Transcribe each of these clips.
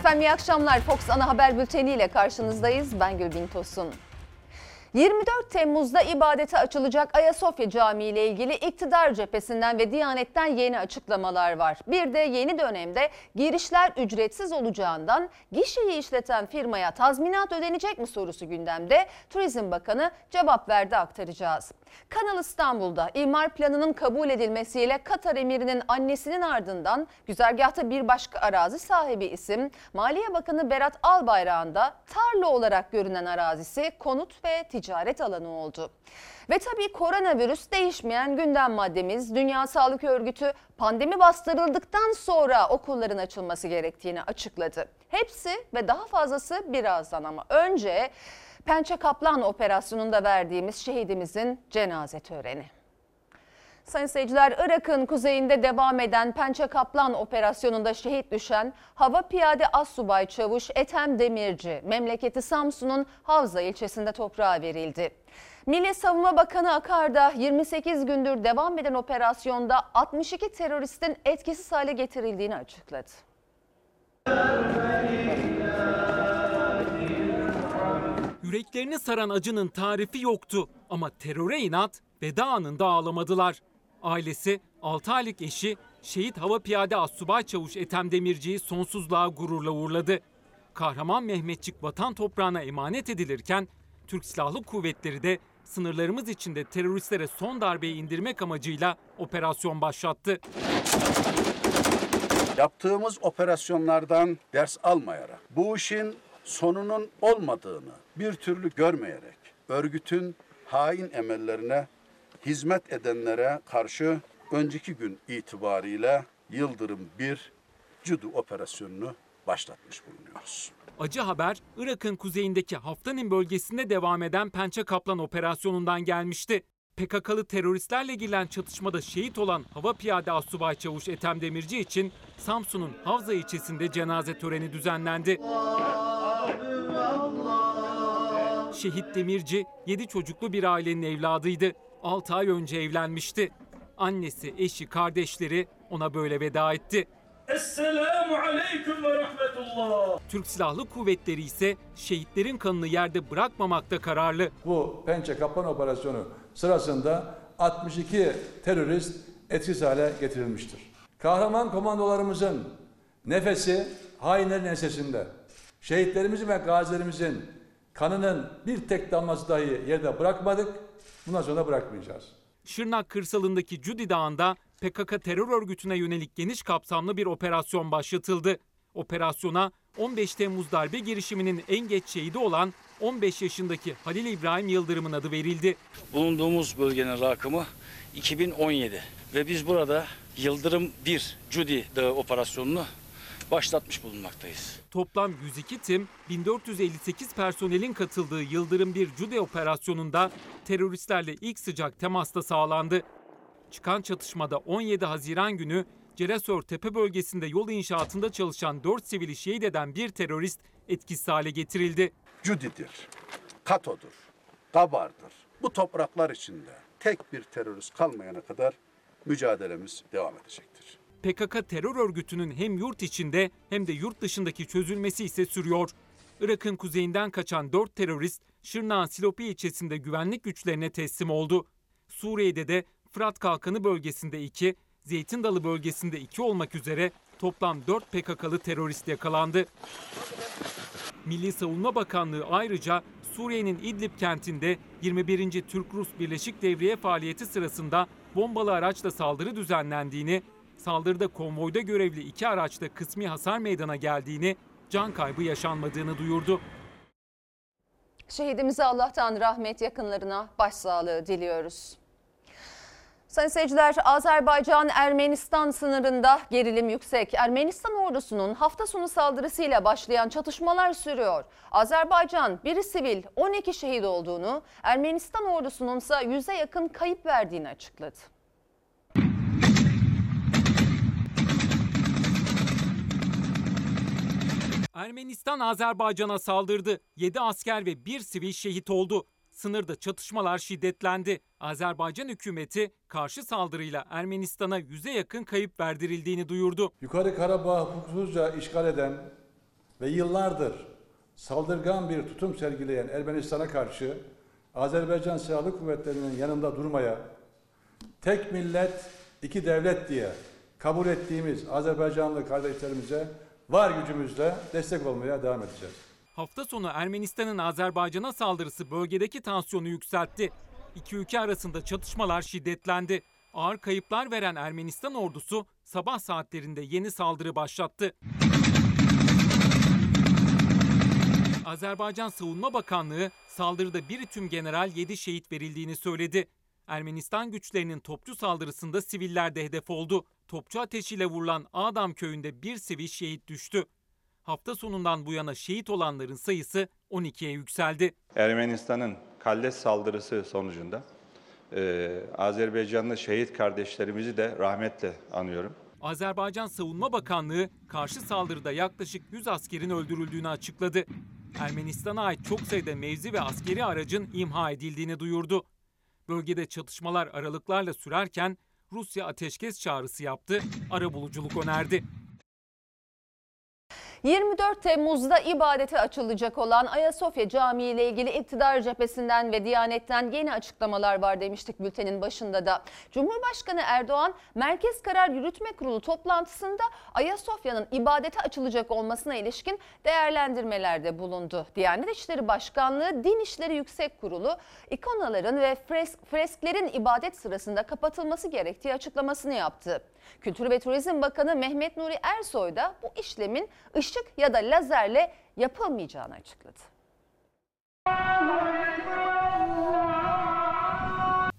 Efendim iyi akşamlar. Fox Ana Haber Bülteni ile karşınızdayız. Ben Gülbin Tosun. 24 Temmuz'da ibadete açılacak Ayasofya Camii ile ilgili iktidar cephesinden ve Diyanet'ten yeni açıklamalar var. Bir de yeni dönemde girişler ücretsiz olacağından gişeyi işleten firmaya tazminat ödenecek mi sorusu gündemde. Turizm Bakanı cevap verdi aktaracağız. Kanal İstanbul'da imar planının kabul edilmesiyle Katar emirinin annesinin ardından güzergahta bir başka arazi sahibi isim Maliye Bakanı Berat Albayrak'ın da tarla olarak görünen arazisi konut ve ticaret alanı oldu. Ve tabii koronavirüs değişmeyen gündem maddemiz. Dünya Sağlık Örgütü pandemi bastırıldıktan sonra okulların açılması gerektiğini açıkladı. Hepsi ve daha fazlası birazdan ama önce Pençe Kaplan operasyonunda verdiğimiz şehidimizin cenaze töreni. Sayın seyirciler, Irak'ın kuzeyinde devam eden Pençe Kaplan operasyonunda şehit düşen Hava Piyade Assubay Çavuş Ethem Demirci, memleketi Samsun'un Havza ilçesinde toprağa verildi. Milli Savunma Bakanı Akar'da 28 gündür devam eden operasyonda 62 teröristin etkisiz hale getirildiğini açıkladı. Yüreklerini saran acının tarifi yoktu ama teröre inat veda anında ağlamadılar. Ailesi 6 aylık eşi şehit hava piyade assubay çavuş Ethem Demirci'yi sonsuzluğa gururla uğurladı. Kahraman Mehmetçik vatan toprağına emanet edilirken Türk Silahlı Kuvvetleri de sınırlarımız içinde teröristlere son darbeyi indirmek amacıyla operasyon başlattı. Yaptığımız operasyonlardan ders almayarak, bu işin sonunun olmadığını bir türlü görmeyerek, örgütün hain emellerine hizmet edenlere karşı önceki gün itibariyle Yıldırım 1 Cudu operasyonunu başlatmış bulunuyoruz. Acı haber Irak'ın kuzeyindeki Haftanin bölgesinde devam eden Pençe Kaplan operasyonundan gelmişti. PKK'lı teröristlerle girilen çatışmada şehit olan Hava Piyade Assubay Çavuş Ethem Demirci için Samsun'un Havza ilçesinde cenaze töreni düzenlendi. Şehit Demirci 7 çocuklu bir ailenin evladıydı. 6 ay önce evlenmişti. Annesi, eşi, kardeşleri ona böyle veda etti. Esselamu aleyküm ve rahmetullah. Türk Silahlı Kuvvetleri ise şehitlerin kanını yerde bırakmamakta kararlı. Bu Pençe Kaplan operasyonu sırasında 62 terörist etkisiz hale getirilmiştir. Kahraman komandolarımızın nefesi hainlerin ensesinde. Şehitlerimizin ve gazilerimizin kanının bir tek damlası dahi yerde bırakmadık. Bundan sonra bırakmayacağız. Şırnak kırsalındaki Cudi Dağı'nda PKK terör örgütüne yönelik geniş kapsamlı bir operasyon başlatıldı. Operasyona 15 Temmuz darbe girişiminin en geç şehidi olan 15 yaşındaki Halil İbrahim Yıldırım'ın adı verildi. Bulunduğumuz bölgenin rakımı 2017 ve biz burada Yıldırım 1 Cudi Dağı operasyonunu başlatmış bulunmaktayız. Toplam 102 tim, 1458 personelin katıldığı Yıldırım 1 Cude operasyonunda teröristlerle ilk sıcak temasta sağlandı. Çıkan çatışmada 17 Haziran günü Ceresör Tepe bölgesinde yol inşaatında çalışan 4 sivili şehit eden bir terörist etkisiz hale getirildi. Cudidir, Kato'dur, Gabar'dır. Bu topraklar içinde tek bir terörist kalmayana kadar mücadelemiz devam edecektir. PKK terör örgütünün hem yurt içinde hem de yurt dışındaki çözülmesi ise sürüyor. Irak'ın kuzeyinden kaçan 4 terörist Şırnak'ın Silopi ilçesinde güvenlik güçlerine teslim oldu. Suriye'de de Fırat Kalkanı bölgesinde 2, Zeytin Dalı bölgesinde 2 olmak üzere toplam 4 PKK'lı terörist yakalandı. Milli Savunma Bakanlığı ayrıca Suriye'nin İdlib kentinde 21. Türk-Rus Birleşik Devriye faaliyeti sırasında bombalı araçla saldırı düzenlendiğini, saldırıda konvoyda görevli iki araçta kısmi hasar meydana geldiğini, can kaybı yaşanmadığını duyurdu. Şehidimize Allah'tan rahmet yakınlarına başsağlığı diliyoruz. Sayın seyirciler, Azerbaycan-Ermenistan sınırında gerilim yüksek. Ermenistan ordusunun hafta sonu saldırısıyla başlayan çatışmalar sürüyor. Azerbaycan biri sivil 12 şehit olduğunu, Ermenistan ordusunun ise 100'e yakın kayıp verdiğini açıkladı. Ermenistan Azerbaycan'a saldırdı. 7 asker ve 1 sivil şehit oldu. Sınırda çatışmalar şiddetlendi. Azerbaycan hükümeti karşı saldırıyla Ermenistan'a yüze yakın kayıp verdirildiğini duyurdu. Yukarı Karabağ hukuksuzca işgal eden ve yıllardır saldırgan bir tutum sergileyen Ermenistan'a karşı Azerbaycan Silahlı Kuvvetleri'nin yanında durmaya, tek millet, iki devlet diye kabul ettiğimiz Azerbaycanlı kardeşlerimize var gücümüzle destek olmaya devam edeceğiz. Hafta sonu Ermenistan'ın Azerbaycan'a saldırısı bölgedeki tansiyonu yükseltti. İki ülke arasında çatışmalar şiddetlendi. Ağır kayıplar veren Ermenistan ordusu sabah saatlerinde yeni saldırı başlattı. Azerbaycan Savunma Bakanlığı saldırıda bir tüm general 7 şehit verildiğini söyledi. Ermenistan güçlerinin topçu saldırısında siviller de hedef oldu. Topçu ateşiyle vurulan Adam köyünde bir sivil şehit düştü. Hafta sonundan bu yana şehit olanların sayısı 12'ye yükseldi. Ermenistan'ın Kalles saldırısı sonucunda e, Azerbaycanlı şehit kardeşlerimizi de rahmetle anıyorum. Azerbaycan Savunma Bakanlığı karşı saldırıda yaklaşık 100 askerin öldürüldüğünü açıkladı. Ermenistan'a ait çok sayıda mevzi ve askeri aracın imha edildiğini duyurdu. Bölgede çatışmalar aralıklarla sürerken Rusya ateşkes çağrısı yaptı, arabuluculuk önerdi. 24 Temmuz'da ibadete açılacak olan Ayasofya Camii ile ilgili iktidar cephesinden ve Diyanet'ten yeni açıklamalar var demiştik bültenin başında da. Cumhurbaşkanı Erdoğan Merkez Karar Yürütme Kurulu toplantısında Ayasofya'nın ibadete açılacak olmasına ilişkin değerlendirmelerde bulundu. Diyanet İşleri Başkanlığı Din İşleri Yüksek Kurulu ikonaların ve fresk, fresklerin ibadet sırasında kapatılması gerektiği açıklamasını yaptı. Kültür ve Turizm Bakanı Mehmet Nuri Ersoy da bu işlemin ışık ya da lazerle yapılmayacağını açıkladı.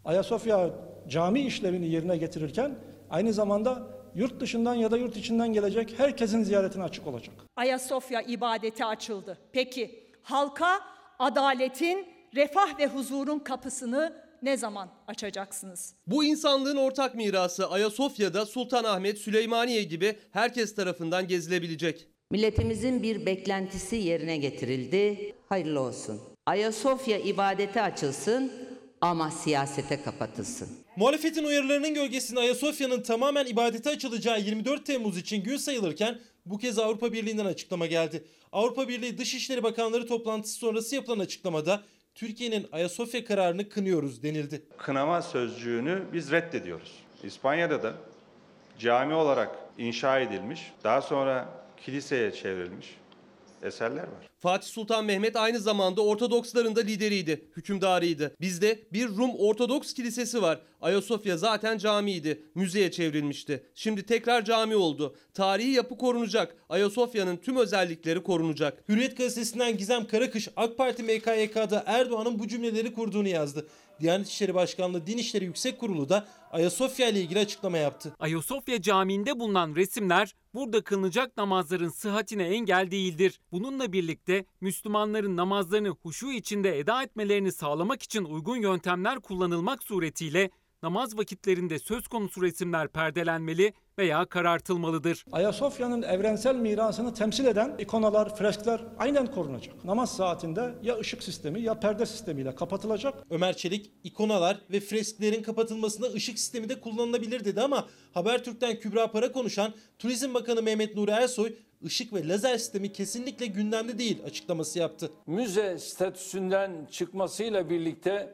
Ayasofya cami işlevini yerine getirirken aynı zamanda yurt dışından ya da yurt içinden gelecek herkesin ziyaretine açık olacak. Ayasofya ibadete açıldı. Peki halka adaletin, refah ve huzurun kapısını ne zaman açacaksınız? Bu insanlığın ortak mirası Ayasofya'da Sultanahmet, Süleymaniye gibi herkes tarafından gezilebilecek. Milletimizin bir beklentisi yerine getirildi. Hayırlı olsun. Ayasofya ibadete açılsın ama siyasete kapatılsın. Muhalefetin uyarılarının gölgesinde Ayasofya'nın tamamen ibadete açılacağı 24 Temmuz için gün sayılırken bu kez Avrupa Birliği'nden açıklama geldi. Avrupa Birliği Dışişleri Bakanları toplantısı sonrası yapılan açıklamada Türkiye'nin Ayasofya kararını kınıyoruz denildi. Kınama sözcüğünü biz reddediyoruz. İspanya'da da cami olarak inşa edilmiş, daha sonra kiliseye çevrilmiş eserler var. Fatih Sultan Mehmet aynı zamanda Ortodoksların da lideriydi, hükümdarıydı. Bizde bir Rum Ortodoks kilisesi var. Ayasofya zaten camiydi, müzeye çevrilmişti. Şimdi tekrar cami oldu. Tarihi yapı korunacak. Ayasofya'nın tüm özellikleri korunacak. Hürriyet gazetesinden Gizem Karakış AK Parti MKYK'da Erdoğan'ın bu cümleleri kurduğunu yazdı. Diyanet İşleri Başkanlığı Din İşleri Yüksek Kurulu da Ayasofya ile ilgili açıklama yaptı. Ayasofya Camii'nde bulunan resimler burada kılınacak namazların sıhhatine engel değildir. Bununla birlikte Müslümanların namazlarını huşu içinde eda etmelerini sağlamak için uygun yöntemler kullanılmak suretiyle namaz vakitlerinde söz konusu resimler perdelenmeli veya karartılmalıdır. Ayasofya'nın evrensel mirasını temsil eden ikonalar, freskler aynen korunacak. Namaz saatinde ya ışık sistemi ya perde sistemiyle kapatılacak. Ömer Çelik, ikonalar ve fresklerin kapatılmasında ışık sistemi de kullanılabilir dedi ama Habertürk'ten Kübra Para konuşan Turizm Bakanı Mehmet Nuri Ersoy, ışık ve lazer sistemi kesinlikle gündemde değil açıklaması yaptı. Müze statüsünden çıkmasıyla birlikte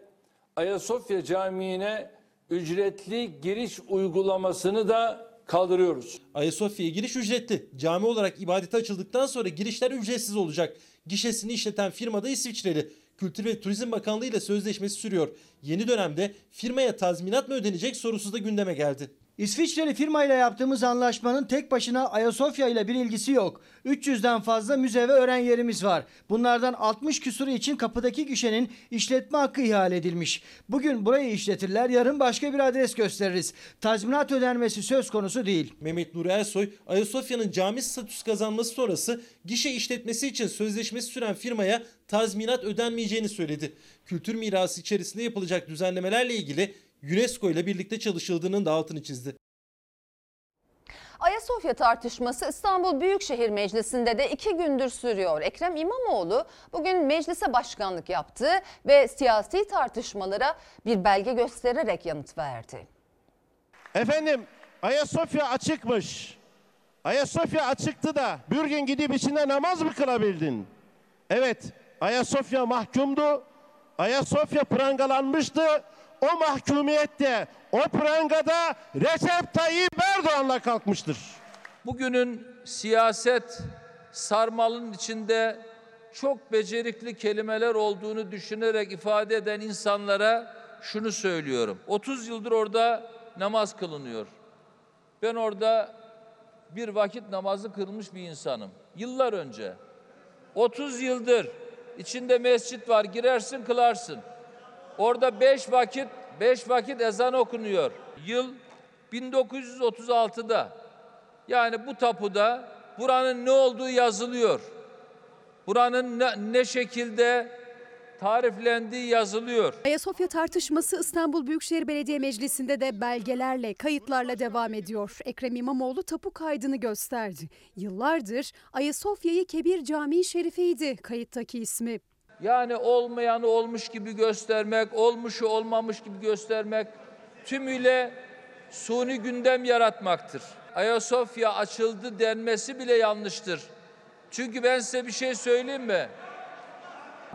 Ayasofya Camii'ne ücretli giriş uygulamasını da kaldırıyoruz. Ayasofya'ya giriş ücretli. Cami olarak ibadete açıldıktan sonra girişler ücretsiz olacak. Gişesini işleten firma da İsviçreli. Kültür ve Turizm Bakanlığı ile sözleşmesi sürüyor. Yeni dönemde firmaya tazminat mı ödenecek sorusu da gündeme geldi. İsviçreli firmayla yaptığımız anlaşmanın tek başına Ayasofya ile bir ilgisi yok. 300'den fazla müze ve öğren yerimiz var. Bunlardan 60 küsuru için kapıdaki gişenin işletme hakkı ihale edilmiş. Bugün burayı işletirler, yarın başka bir adres gösteririz. Tazminat ödenmesi söz konusu değil. Mehmet Nuri Ersoy, Ayasofya'nın cami statüsü kazanması sonrası gişe işletmesi için sözleşmesi süren firmaya tazminat ödenmeyeceğini söyledi. Kültür mirası içerisinde yapılacak düzenlemelerle ilgili UNESCO ile birlikte çalışıldığının da altını çizdi. Ayasofya tartışması İstanbul Büyükşehir Meclisi'nde de iki gündür sürüyor. Ekrem İmamoğlu bugün meclise başkanlık yaptı ve siyasi tartışmalara bir belge göstererek yanıt verdi. Efendim Ayasofya açıkmış. Ayasofya açıktı da bir gün gidip içinde namaz mı kılabildin? Evet, Ayasofya mahkumdu. Ayasofya prangalanmıştı. O mahkumiyette, o prangada Recep Tayyip Erdoğan'la kalkmıştır. Bugünün siyaset sarmalının içinde çok becerikli kelimeler olduğunu düşünerek ifade eden insanlara şunu söylüyorum. 30 yıldır orada namaz kılınıyor. Ben orada bir vakit namazı kılmış bir insanım. Yıllar önce. 30 yıldır içinde mescit var. Girersin kılarsın. Orada beş vakit beş vakit ezan okunuyor. Yıl 1936'da. Yani bu tapuda buranın ne olduğu yazılıyor. Buranın ne, ne şekilde tariflendiği yazılıyor. Ayasofya tartışması İstanbul Büyükşehir Belediye Meclisi'nde de belgelerle, kayıtlarla devam ediyor. Ekrem İmamoğlu tapu kaydını gösterdi. Yıllardır Ayasofya'yı Kebir Camii Şerife'ydi kayıttaki ismi. Yani olmayanı olmuş gibi göstermek, olmuşu olmamış gibi göstermek tümüyle suni gündem yaratmaktır. Ayasofya açıldı denmesi bile yanlıştır. Çünkü ben size bir şey söyleyeyim mi?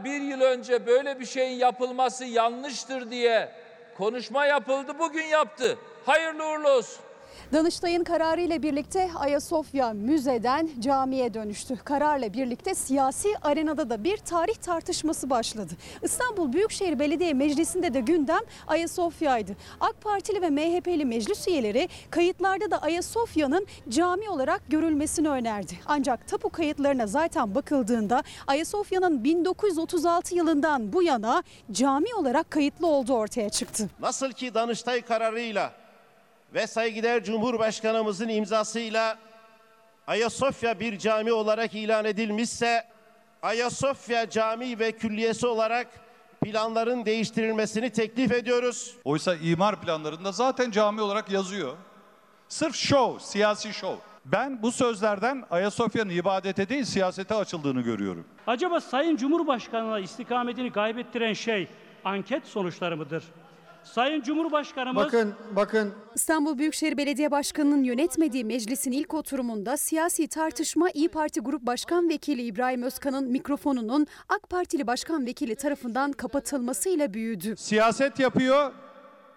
Bir yıl önce böyle bir şeyin yapılması yanlıştır diye konuşma yapıldı, bugün yaptı. Hayırlı uğurlu olsun. Danıştay'ın kararı ile birlikte Ayasofya müzeden camiye dönüştü. Kararla birlikte siyasi arenada da bir tarih tartışması başladı. İstanbul Büyükşehir Belediye Meclisi'nde de gündem Ayasofya'ydı. AK Partili ve MHP'li meclis üyeleri kayıtlarda da Ayasofya'nın cami olarak görülmesini önerdi. Ancak tapu kayıtlarına zaten bakıldığında Ayasofya'nın 1936 yılından bu yana cami olarak kayıtlı olduğu ortaya çıktı. Nasıl ki Danıştay kararıyla ve saygıdeğer Cumhurbaşkanımızın imzasıyla Ayasofya bir cami olarak ilan edilmişse Ayasofya Camii ve Külliyesi olarak planların değiştirilmesini teklif ediyoruz. Oysa imar planlarında zaten cami olarak yazıyor. Sırf şov, siyasi şov. Ben bu sözlerden Ayasofya'nın ibadete değil siyasete açıldığını görüyorum. Acaba Sayın Cumhurbaşkanı'na istikametini kaybettiren şey anket sonuçları mıdır? Sayın Cumhurbaşkanımız... Bakın, bakın. İstanbul Büyükşehir Belediye Başkanı'nın yönetmediği meclisin ilk oturumunda siyasi tartışma İyi Parti Grup Başkan Vekili İbrahim Özkan'ın mikrofonunun AK Partili Başkan Vekili tarafından kapatılmasıyla büyüdü. Siyaset yapıyor,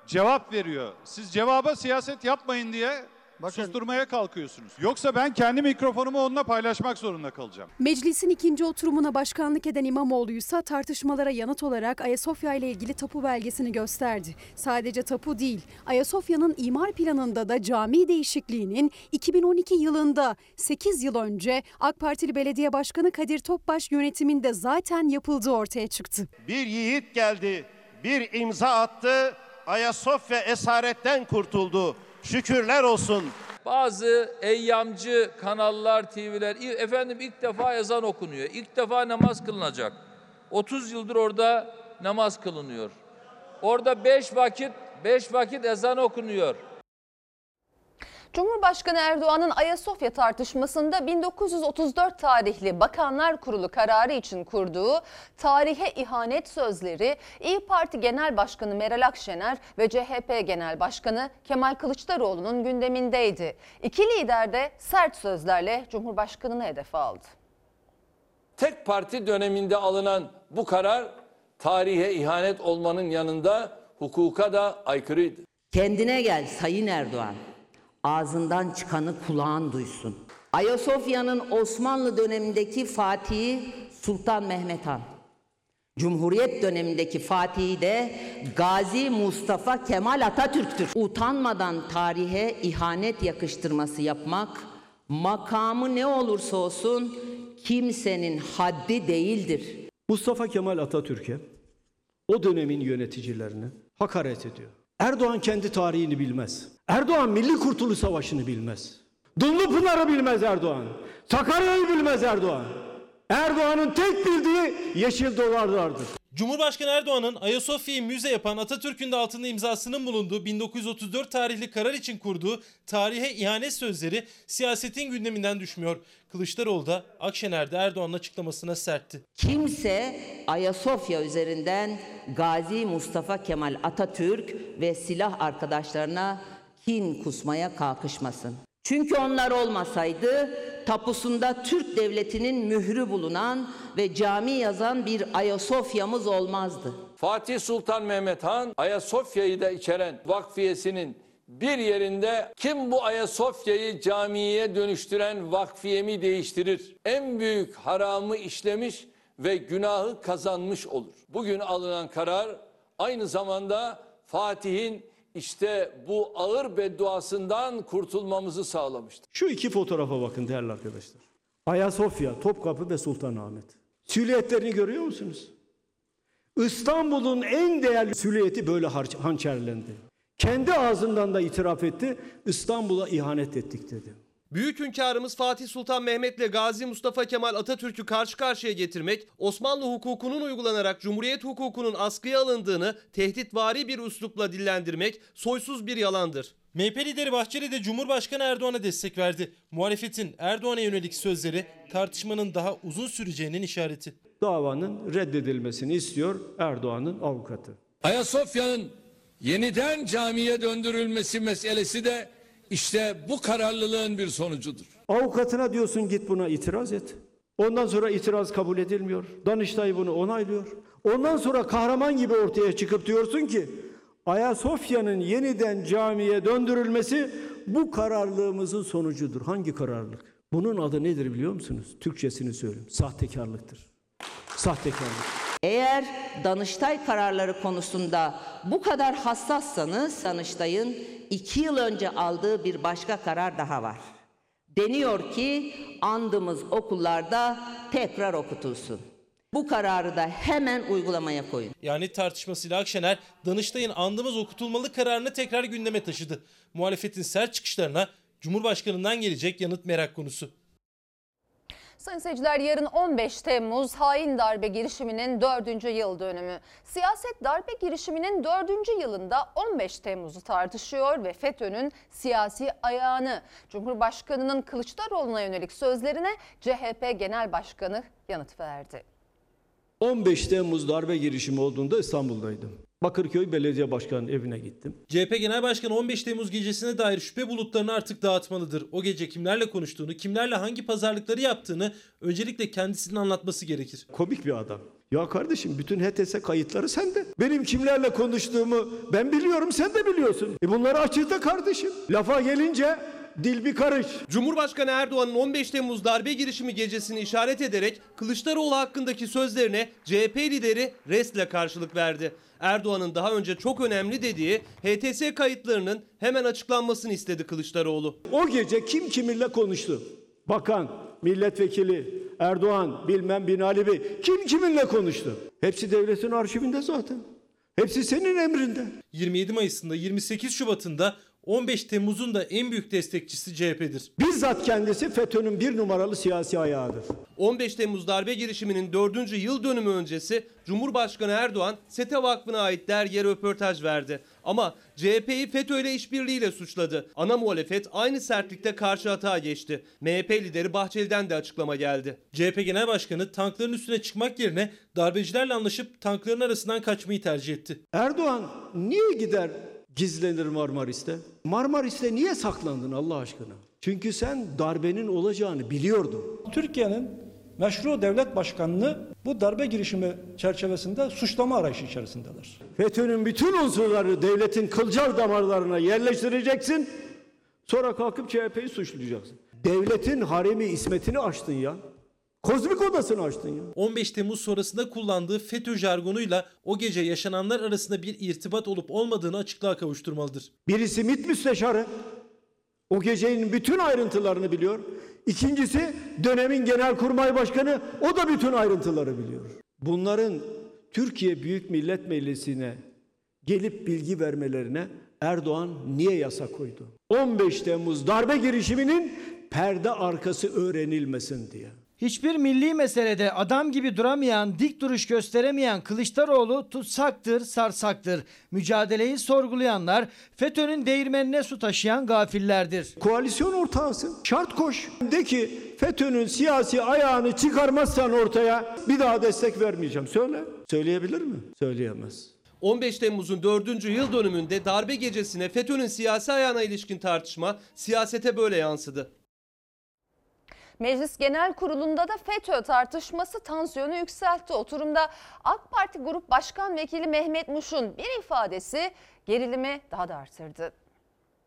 cevap veriyor. Siz cevaba siyaset yapmayın diye susturmaya kalkıyorsunuz. Yoksa ben kendi mikrofonumu onunla paylaşmak zorunda kalacağım. Meclisin ikinci oturumuna başkanlık eden İmamoğlu ise tartışmalara yanıt olarak Ayasofya ile ilgili tapu belgesini gösterdi. Sadece tapu değil, Ayasofya'nın imar planında da cami değişikliğinin 2012 yılında 8 yıl önce AK Partili Belediye Başkanı Kadir Topbaş yönetiminde zaten yapıldığı ortaya çıktı. Bir yiğit geldi, bir imza attı, Ayasofya esaretten kurtuldu. Şükürler olsun. Bazı eyyamcı kanallar, TV'ler "İ- efendim ilk defa ezan okunuyor. İlk defa namaz kılınacak. 30 yıldır orada namaz kılınıyor. Orada beş vakit beş vakit ezan okunuyor. Cumhurbaşkanı Erdoğan'ın Ayasofya tartışmasında 1934 tarihli Bakanlar Kurulu kararı için kurduğu tarihe ihanet sözleri İyi Parti Genel Başkanı Meral Akşener ve CHP Genel Başkanı Kemal Kılıçdaroğlu'nun gündemindeydi. İki lider de sert sözlerle Cumhurbaşkanı'nı hedef aldı. Tek parti döneminde alınan bu karar tarihe ihanet olmanın yanında hukuka da aykırıydı. Kendine gel Sayın Erdoğan. Ağzından çıkanı kulağın duysun. Ayasofya'nın Osmanlı dönemindeki Fatihi Sultan Mehmet Han. Cumhuriyet dönemindeki Fatihi de Gazi Mustafa Kemal Atatürk'tür. Utanmadan tarihe ihanet yakıştırması yapmak, makamı ne olursa olsun kimsenin haddi değildir. Mustafa Kemal Atatürk'e o dönemin yöneticilerine hakaret ediyor. Erdoğan kendi tarihini bilmez. Erdoğan Milli Kurtuluş Savaşı'nı bilmez. Dumlupınar'ı bilmez Erdoğan. Sakarya'yı bilmez Erdoğan. Erdoğan'ın tek bildiği yeşil dolarlardır. Cumhurbaşkanı Erdoğan'ın Ayasofya'yı müze yapan Atatürk'ün de altında imzasının bulunduğu 1934 tarihli karar için kurduğu tarihe ihanet sözleri siyasetin gündeminden düşmüyor. Kılıçdaroğlu da Akşener'de Erdoğan'ın açıklamasına sertti. Kimse Ayasofya üzerinden Gazi Mustafa Kemal Atatürk ve silah arkadaşlarına kin kusmaya kalkışmasın. Çünkü onlar olmasaydı tapusunda Türk devletinin mührü bulunan ve cami yazan bir Ayasofya'mız olmazdı. Fatih Sultan Mehmet Han Ayasofya'yı da içeren vakfiyesinin bir yerinde kim bu Ayasofya'yı camiye dönüştüren vakfiyemi değiştirir? En büyük haramı işlemiş ve günahı kazanmış olur. Bugün alınan karar aynı zamanda Fatih'in işte bu ağır bedduasından kurtulmamızı sağlamıştır. Şu iki fotoğrafa bakın değerli arkadaşlar. Ayasofya, Topkapı ve Sultanahmet. Silüetlerini görüyor musunuz? İstanbul'un en değerli silüeti böyle hançerlendi. Kendi ağzından da itiraf etti. İstanbul'a ihanet ettik dedi. Büyük hünkârımız Fatih Sultan Mehmet ile Gazi Mustafa Kemal Atatürk'ü karşı karşıya getirmek, Osmanlı hukukunun uygulanarak Cumhuriyet hukukunun askıya alındığını tehditvari bir üslupla dillendirmek soysuz bir yalandır. MHP lideri Bahçeli de Cumhurbaşkanı Erdoğan'a destek verdi. Muhalefetin Erdoğan'a yönelik sözleri tartışmanın daha uzun süreceğinin işareti. Davanın reddedilmesini istiyor Erdoğan'ın avukatı. Ayasofya'nın yeniden camiye döndürülmesi meselesi de işte bu kararlılığın bir sonucudur. Avukatına diyorsun git buna itiraz et. Ondan sonra itiraz kabul edilmiyor. Danıştay bunu onaylıyor. Ondan sonra kahraman gibi ortaya çıkıp diyorsun ki Ayasofya'nın yeniden camiye döndürülmesi bu kararlılığımızın sonucudur. Hangi kararlılık? Bunun adı nedir biliyor musunuz? Türkçesini söyleyeyim. Sahtekarlıktır. Sahtekarlık. Eğer Danıştay kararları konusunda bu kadar hassassanız Danıştay'ın iki yıl önce aldığı bir başka karar daha var. Deniyor ki andımız okullarda tekrar okutulsun. Bu kararı da hemen uygulamaya koyun. Yani tartışmasıyla Akşener, Danıştay'ın andımız okutulmalı kararını tekrar gündeme taşıdı. Muhalefetin sert çıkışlarına Cumhurbaşkanı'ndan gelecek yanıt merak konusu. Sayın seyirciler yarın 15 Temmuz hain darbe girişiminin 4. yıl dönümü. Siyaset darbe girişiminin 4. yılında 15 Temmuz'u tartışıyor ve FETÖ'nün siyasi ayağını Cumhurbaşkanı'nın Kılıçdaroğlu'na yönelik sözlerine CHP Genel Başkanı yanıt verdi. 15 Temmuz darbe girişimi olduğunda İstanbul'daydım. Bakırköy Belediye Başkanı'nın evine gittim. CHP Genel Başkanı 15 Temmuz gecesine dair şüphe bulutlarını artık dağıtmalıdır. O gece kimlerle konuştuğunu, kimlerle hangi pazarlıkları yaptığını öncelikle kendisinin anlatması gerekir. Komik bir adam. Ya kardeşim bütün HTS kayıtları sende. Benim kimlerle konuştuğumu ben biliyorum sen de biliyorsun. E bunları açıkta kardeşim. Lafa gelince dil bir karış. Cumhurbaşkanı Erdoğan'ın 15 Temmuz darbe girişimi gecesini işaret ederek Kılıçdaroğlu hakkındaki sözlerine CHP lideri restle karşılık verdi. Erdoğan'ın daha önce çok önemli dediği HTS kayıtlarının hemen açıklanmasını istedi Kılıçdaroğlu. O gece kim kiminle konuştu? Bakan, milletvekili, Erdoğan, bilmem Binali Bey. Kim kiminle konuştu? Hepsi devletin arşivinde zaten. Hepsi senin emrinde. 27 Mayıs'ında 28 Şubat'ında 15 Temmuz'un da en büyük destekçisi CHP'dir. Bizzat kendisi FETÖ'nün bir numaralı siyasi ayağıdır. 15 Temmuz darbe girişiminin 4. yıl dönümü öncesi Cumhurbaşkanı Erdoğan SETE Vakfı'na ait dergiye röportaj verdi. Ama CHP'yi FETÖ ile işbirliğiyle suçladı. Ana muhalefet aynı sertlikte karşı hata geçti. MHP lideri Bahçeli'den de açıklama geldi. CHP Genel Başkanı tankların üstüne çıkmak yerine darbecilerle anlaşıp tankların arasından kaçmayı tercih etti. Erdoğan niye gider gizlenir Marmaris'te? Marmaris'te niye saklandın Allah aşkına? Çünkü sen darbenin olacağını biliyordun. Türkiye'nin meşru devlet başkanını bu darbe girişimi çerçevesinde suçlama arayışı içerisindeler. FETÖ'nün bütün unsurları devletin kılcal damarlarına yerleştireceksin. Sonra kalkıp CHP'yi suçlayacaksın. Devletin haremi ismetini açtın ya. Kozmik odasını açtın ya. 15 Temmuz sonrasında kullandığı FETÖ jargonuyla o gece yaşananlar arasında bir irtibat olup olmadığını açıklığa kavuşturmalıdır. Birisi MİT müsteşarı. O gecenin bütün ayrıntılarını biliyor. İkincisi dönemin genelkurmay başkanı. O da bütün ayrıntıları biliyor. Bunların Türkiye Büyük Millet Meclisi'ne gelip bilgi vermelerine Erdoğan niye yasa koydu? 15 Temmuz darbe girişiminin perde arkası öğrenilmesin diye. Hiçbir milli meselede adam gibi duramayan, dik duruş gösteremeyen Kılıçdaroğlu tutsaktır, sarsaktır. Mücadeleyi sorgulayanlar FETÖ'nün değirmenine su taşıyan gafillerdir. Koalisyon ortağısın. Şart koş. De ki FETÖ'nün siyasi ayağını çıkarmazsan ortaya bir daha destek vermeyeceğim. Söyle. Söyleyebilir mi? Söyleyemez. 15 Temmuz'un 4. yıl dönümünde darbe gecesine FETÖ'nün siyasi ayağına ilişkin tartışma siyasete böyle yansıdı. Meclis Genel Kurulu'nda da FETÖ tartışması tansiyonu yükseltti. Oturumda AK Parti Grup Başkan Vekili Mehmet Muş'un bir ifadesi gerilimi daha da artırdı.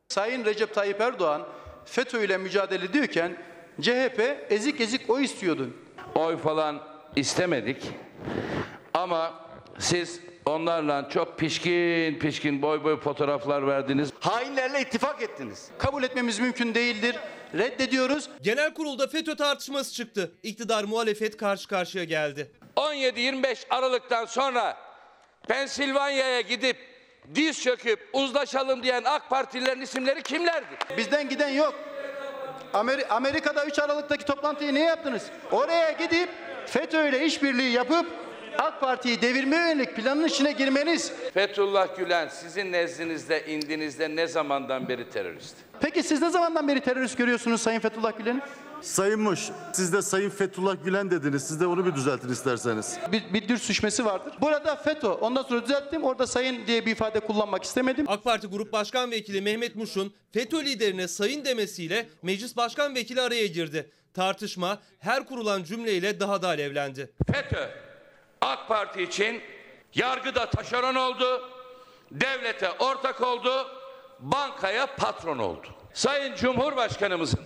Sayın Recep Tayyip Erdoğan FETÖ ile mücadele ediyorken CHP ezik ezik o istiyordu. Oy falan istemedik. Ama siz onlarla çok pişkin pişkin boy boy fotoğraflar verdiniz. Hainlerle ittifak ettiniz. Kabul etmemiz mümkün değildir. Reddediyoruz. Genel kurulda FETÖ tartışması çıktı. İktidar muhalefet karşı karşıya geldi. 17-25 Aralık'tan sonra Pensilvanya'ya gidip diz çöküp uzlaşalım diyen AK Partililerin isimleri kimlerdi? Bizden giden yok. Ameri- Amerika'da 3 Aralık'taki toplantıyı ne yaptınız? Oraya gidip FETÖ ile işbirliği yapıp AK Parti'yi devirmeye yönelik planın içine girmeniz. Fethullah Gülen sizin nezdinizde indinizde ne zamandan beri terörist? Peki siz ne zamandan beri terörist görüyorsunuz Sayın Fethullah Gülen'i? Sayın Muş, siz de Sayın Fethullah Gülen dediniz. Siz de onu bir düzeltin isterseniz. Bir, bir dür düşmesi vardır. Burada FETÖ. Ondan sonra düzelttim. Orada sayın diye bir ifade kullanmak istemedim. AK Parti Grup Başkan Vekili Mehmet Muş'un FETÖ liderine sayın demesiyle Meclis Başkan Vekili araya girdi. Tartışma her kurulan cümleyle daha da alevlendi. FETÖ AK Parti için yargıda taşeron oldu, devlete ortak oldu, bankaya patron oldu. Sayın Cumhurbaşkanımızın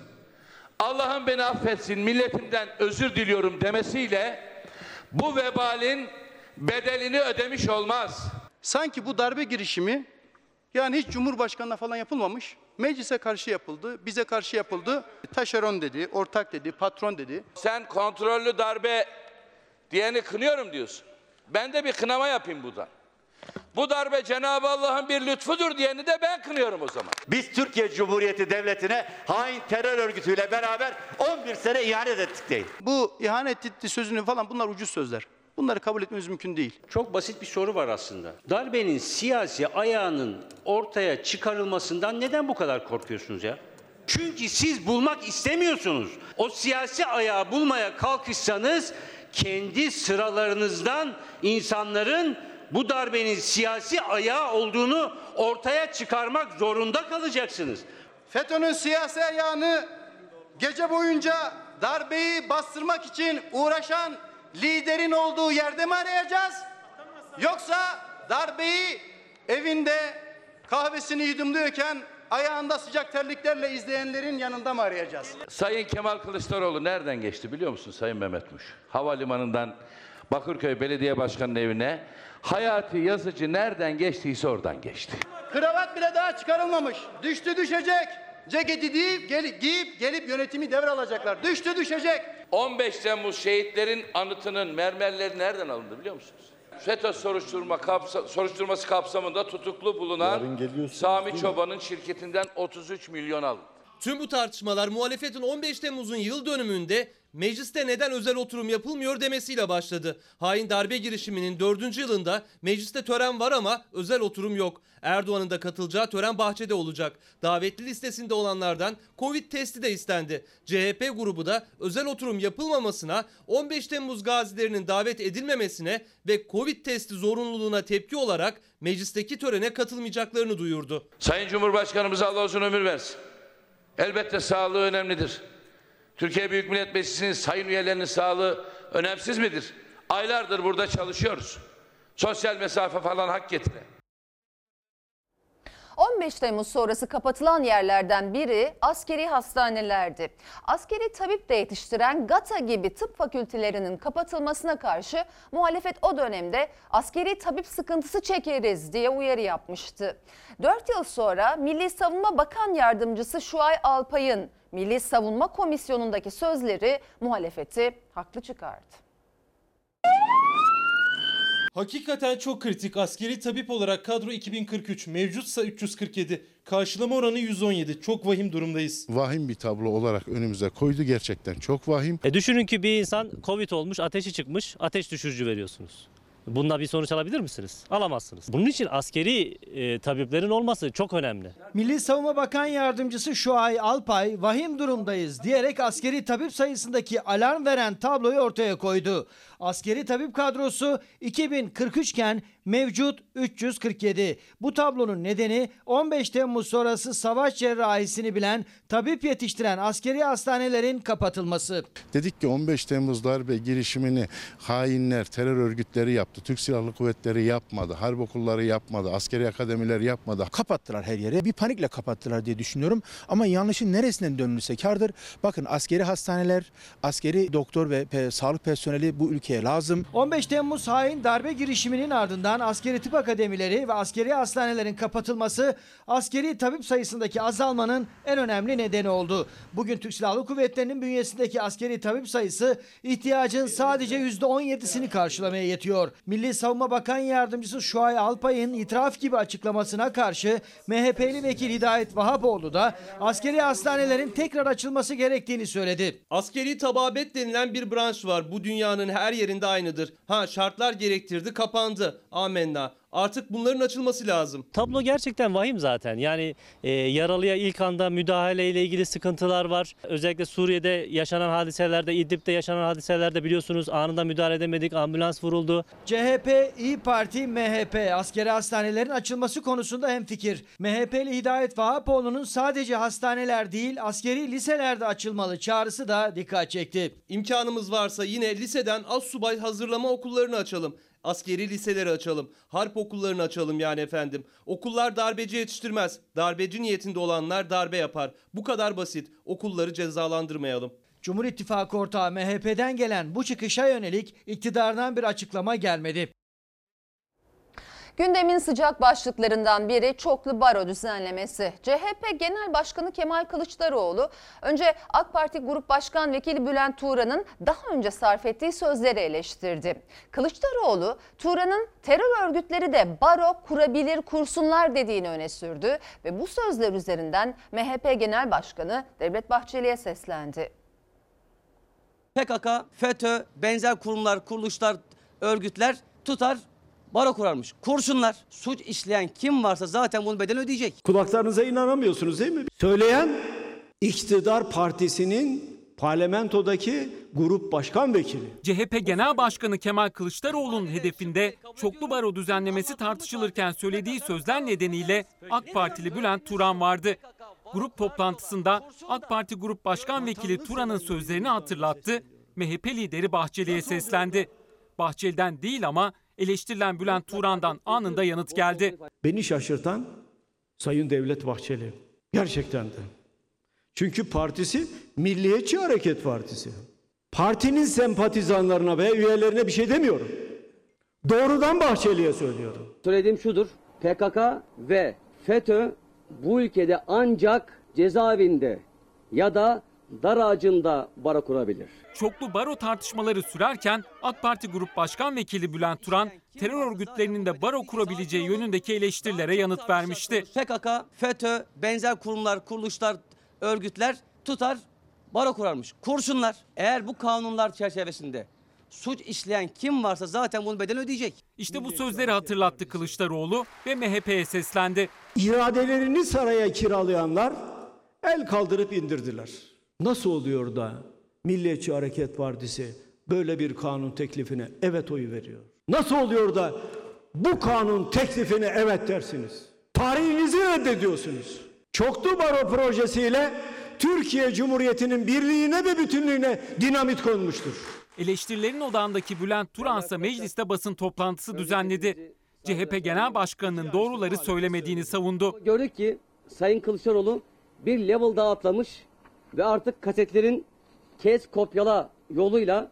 Allah'ım beni affetsin milletimden özür diliyorum demesiyle bu vebalin bedelini ödemiş olmaz. Sanki bu darbe girişimi yani hiç Cumhurbaşkanı'na falan yapılmamış. Meclise karşı yapıldı, bize karşı yapıldı. Taşeron dedi, ortak dedi, patron dedi. Sen kontrollü darbe diyeni kınıyorum diyorsun. Ben de bir kınama yapayım buradan. Bu darbe Cenab-ı Allah'ın bir lütfudur diyeni de ben kınıyorum o zaman. Biz Türkiye Cumhuriyeti Devleti'ne hain terör örgütüyle beraber 11 sene ihanet ettik değil. Bu ihanet etti sözünü falan bunlar ucuz sözler. Bunları kabul etmemiz mümkün değil. Çok basit bir soru var aslında. Darbenin siyasi ayağının ortaya çıkarılmasından neden bu kadar korkuyorsunuz ya? Çünkü siz bulmak istemiyorsunuz. O siyasi ayağı bulmaya kalkışsanız kendi sıralarınızdan insanların bu darbenin siyasi ayağı olduğunu ortaya çıkarmak zorunda kalacaksınız. FETÖ'nün siyasi ayağını gece boyunca darbeyi bastırmak için uğraşan liderin olduğu yerde mi arayacağız? Yoksa darbeyi evinde kahvesini yudumluyorken ayağında sıcak terliklerle izleyenlerin yanında mı arayacağız? Sayın Kemal Kılıçdaroğlu nereden geçti biliyor musun Sayın Mehmetmuş? Havalimanından Bakırköy Belediye Başkanı'nın evine Hayati Yazıcı nereden geçtiyse oradan geçti. Kravat bile daha çıkarılmamış. Düştü düşecek. Ceketi giyip, gel- giyip gelip yönetimi devralacaklar. Düştü düşecek. 15 Temmuz şehitlerin anıtının mermerleri nereden alındı biliyor musunuz? FETÖ soruşturma kapsa- soruşturması kapsamında tutuklu bulunan Sami? Çoban'ın şirketinden 33 milyon alındı. Tüm bu tartışmalar muhalefetin 15 Temmuz'un yıl dönümünde mecliste neden özel oturum yapılmıyor demesiyle başladı. Hain darbe girişiminin 4. yılında mecliste tören var ama özel oturum yok. Erdoğan'ın da katılacağı tören bahçede olacak. Davetli listesinde olanlardan Covid testi de istendi. CHP grubu da özel oturum yapılmamasına, 15 Temmuz gazilerinin davet edilmemesine ve Covid testi zorunluluğuna tepki olarak meclisteki törene katılmayacaklarını duyurdu. Sayın Cumhurbaşkanımıza Allah uzun ömür versin. Elbette sağlığı önemlidir. Türkiye Büyük Millet Meclisi'nin sayın üyelerinin sağlığı önemsiz midir? Aylardır burada çalışıyoruz. Sosyal mesafe falan hak getire. 15 Temmuz sonrası kapatılan yerlerden biri askeri hastanelerdi. Askeri tabip de yetiştiren GATA gibi tıp fakültelerinin kapatılmasına karşı muhalefet o dönemde askeri tabip sıkıntısı çekeriz diye uyarı yapmıştı. 4 yıl sonra Milli Savunma Bakan Yardımcısı Şuay Alpay'ın Milli Savunma Komisyonu'ndaki sözleri muhalefeti haklı çıkardı. Hakikaten çok kritik. Askeri tabip olarak kadro 2043, mevcutsa 347. Karşılama oranı 117. Çok vahim durumdayız. Vahim bir tablo olarak önümüze koydu gerçekten çok vahim. E düşünün ki bir insan Covid olmuş, ateşi çıkmış, ateş düşürücü veriyorsunuz. Bunda bir sonuç alabilir misiniz? Alamazsınız. Bunun için askeri e, tabiplerin olması çok önemli. Milli Savunma Bakan Yardımcısı Şuay Alpay vahim durumdayız diyerek askeri tabip sayısındaki alarm veren tabloyu ortaya koydu. Askeri tabip kadrosu 2043 iken mevcut 347. Bu tablonun nedeni 15 Temmuz sonrası savaş cerrahisini bilen tabip yetiştiren askeri hastanelerin kapatılması. Dedik ki 15 Temmuz darbe girişimini hainler, terör örgütleri yaptı. Türk Silahlı Kuvvetleri yapmadı. Harp okulları yapmadı. Askeri akademiler yapmadı. Kapattılar her yere. Bir panikle kapattılar diye düşünüyorum. Ama yanlışın neresinden dönülse kardır. Bakın askeri hastaneler, askeri doktor ve pe- sağlık personeli bu ülkeye lazım. 15 Temmuz hain darbe girişiminin ardından askeri tıp akademileri ve askeri hastanelerin kapatılması askeri tabip sayısındaki azalmanın en önemli nedeni oldu. Bugün Türk Silahlı Kuvvetleri'nin bünyesindeki askeri tabip sayısı ihtiyacın sadece %17'sini karşılamaya yetiyor. Milli Savunma Bakan Yardımcısı Şuay Alpay'ın itiraf gibi açıklamasına karşı MHP'li vekil Hidayet Vahapoğlu da askeri hastanelerin tekrar açılması gerektiğini söyledi. Askeri tababet denilen bir branş var. Bu dünyanın her yerinde aynıdır. Ha şartlar gerektirdi kapandı. Amenna. Artık bunların açılması lazım. Tablo gerçekten vahim zaten. Yani e, yaralıya ilk anda müdahale ile ilgili sıkıntılar var. Özellikle Suriye'de yaşanan hadiselerde, İdlib'de yaşanan hadiselerde biliyorsunuz anında müdahale edemedik. Ambulans vuruldu. CHP, İyi Parti, MHP askeri hastanelerin açılması konusunda hemfikir. MHP'li Hidayet Vahapoğlu'nun sadece hastaneler değil askeri liselerde açılmalı çağrısı da dikkat çekti. İmkanımız varsa yine liseden az subay hazırlama okullarını açalım. Askeri liseleri açalım. Harp okullarını açalım yani efendim. Okullar darbeci yetiştirmez. Darbeci niyetinde olanlar darbe yapar. Bu kadar basit. Okulları cezalandırmayalım. Cumhur İttifakı ortağı MHP'den gelen bu çıkışa yönelik iktidardan bir açıklama gelmedi. Gündemin sıcak başlıklarından biri çoklu baro düzenlemesi. CHP Genel Başkanı Kemal Kılıçdaroğlu önce AK Parti Grup Başkan Vekili Bülent Turan'ın daha önce sarf ettiği sözleri eleştirdi. Kılıçdaroğlu Turan'ın terör örgütleri de baro kurabilir kursunlar dediğini öne sürdü ve bu sözler üzerinden MHP Genel Başkanı Devlet Bahçeli'ye seslendi. PKK, FETÖ, benzer kurumlar, kuruluşlar, örgütler tutar baro kurarmış. Kurşunlar. Suç işleyen kim varsa zaten bunun bedelini ödeyecek. Kulaklarınıza inanamıyorsunuz değil mi? Söyleyen iktidar partisinin parlamentodaki grup başkan vekili. CHP Genel Başkanı Kemal Kılıçdaroğlu'nun hedefinde çoklu baro düzenlemesi tartışılırken söylediği sözler nedeniyle AK Partili Bülent Turan vardı. Grup toplantısında AK Parti Grup Başkan Vekili Turan'ın sözlerini hatırlattı. MHP lideri Bahçeli'ye seslendi. Bahçeli'den değil ama eleştirilen Bülent Turan'dan anında yanıt geldi. Beni şaşırtan Sayın Devlet Bahçeli. Gerçekten de. Çünkü partisi Milliyetçi Hareket Partisi. Partinin sempatizanlarına ve üyelerine bir şey demiyorum. Doğrudan Bahçeli'ye söylüyorum. Söylediğim şudur. PKK ve FETÖ bu ülkede ancak cezaevinde ya da dar ağacında baro kurabilir. Çoklu baro tartışmaları sürerken AK Parti Grup Başkan Vekili Bülent Turan terör örgütlerinin de baro kurabileceği yönündeki eleştirilere yanıt vermişti. PKK, FETÖ, benzer kurumlar, kuruluşlar, örgütler tutar baro kurarmış. Kurşunlar. Eğer bu kanunlar çerçevesinde suç işleyen kim varsa zaten bunun bedelini ödeyecek. İşte bu sözleri hatırlattı Kılıçdaroğlu ve MHP'ye seslendi. İradelerini saraya kiralayanlar el kaldırıp indirdiler. Nasıl oluyor da Milliyetçi Hareket Partisi böyle bir kanun teklifine evet oyu veriyor? Nasıl oluyor da bu kanun teklifine evet dersiniz? Tarihinizi reddediyorsunuz. Çoklu baro projesiyle Türkiye Cumhuriyeti'nin birliğine ve bütünlüğüne dinamit konmuştur. Eleştirilerin odağındaki Bülent Turan ise mecliste basın toplantısı düzenledi. CHP Genel Başkanı'nın doğruları söylemediğini savundu. Gördük ki Sayın Kılıçdaroğlu bir level daha atlamış ve artık kasetlerin kes kopyala yoluyla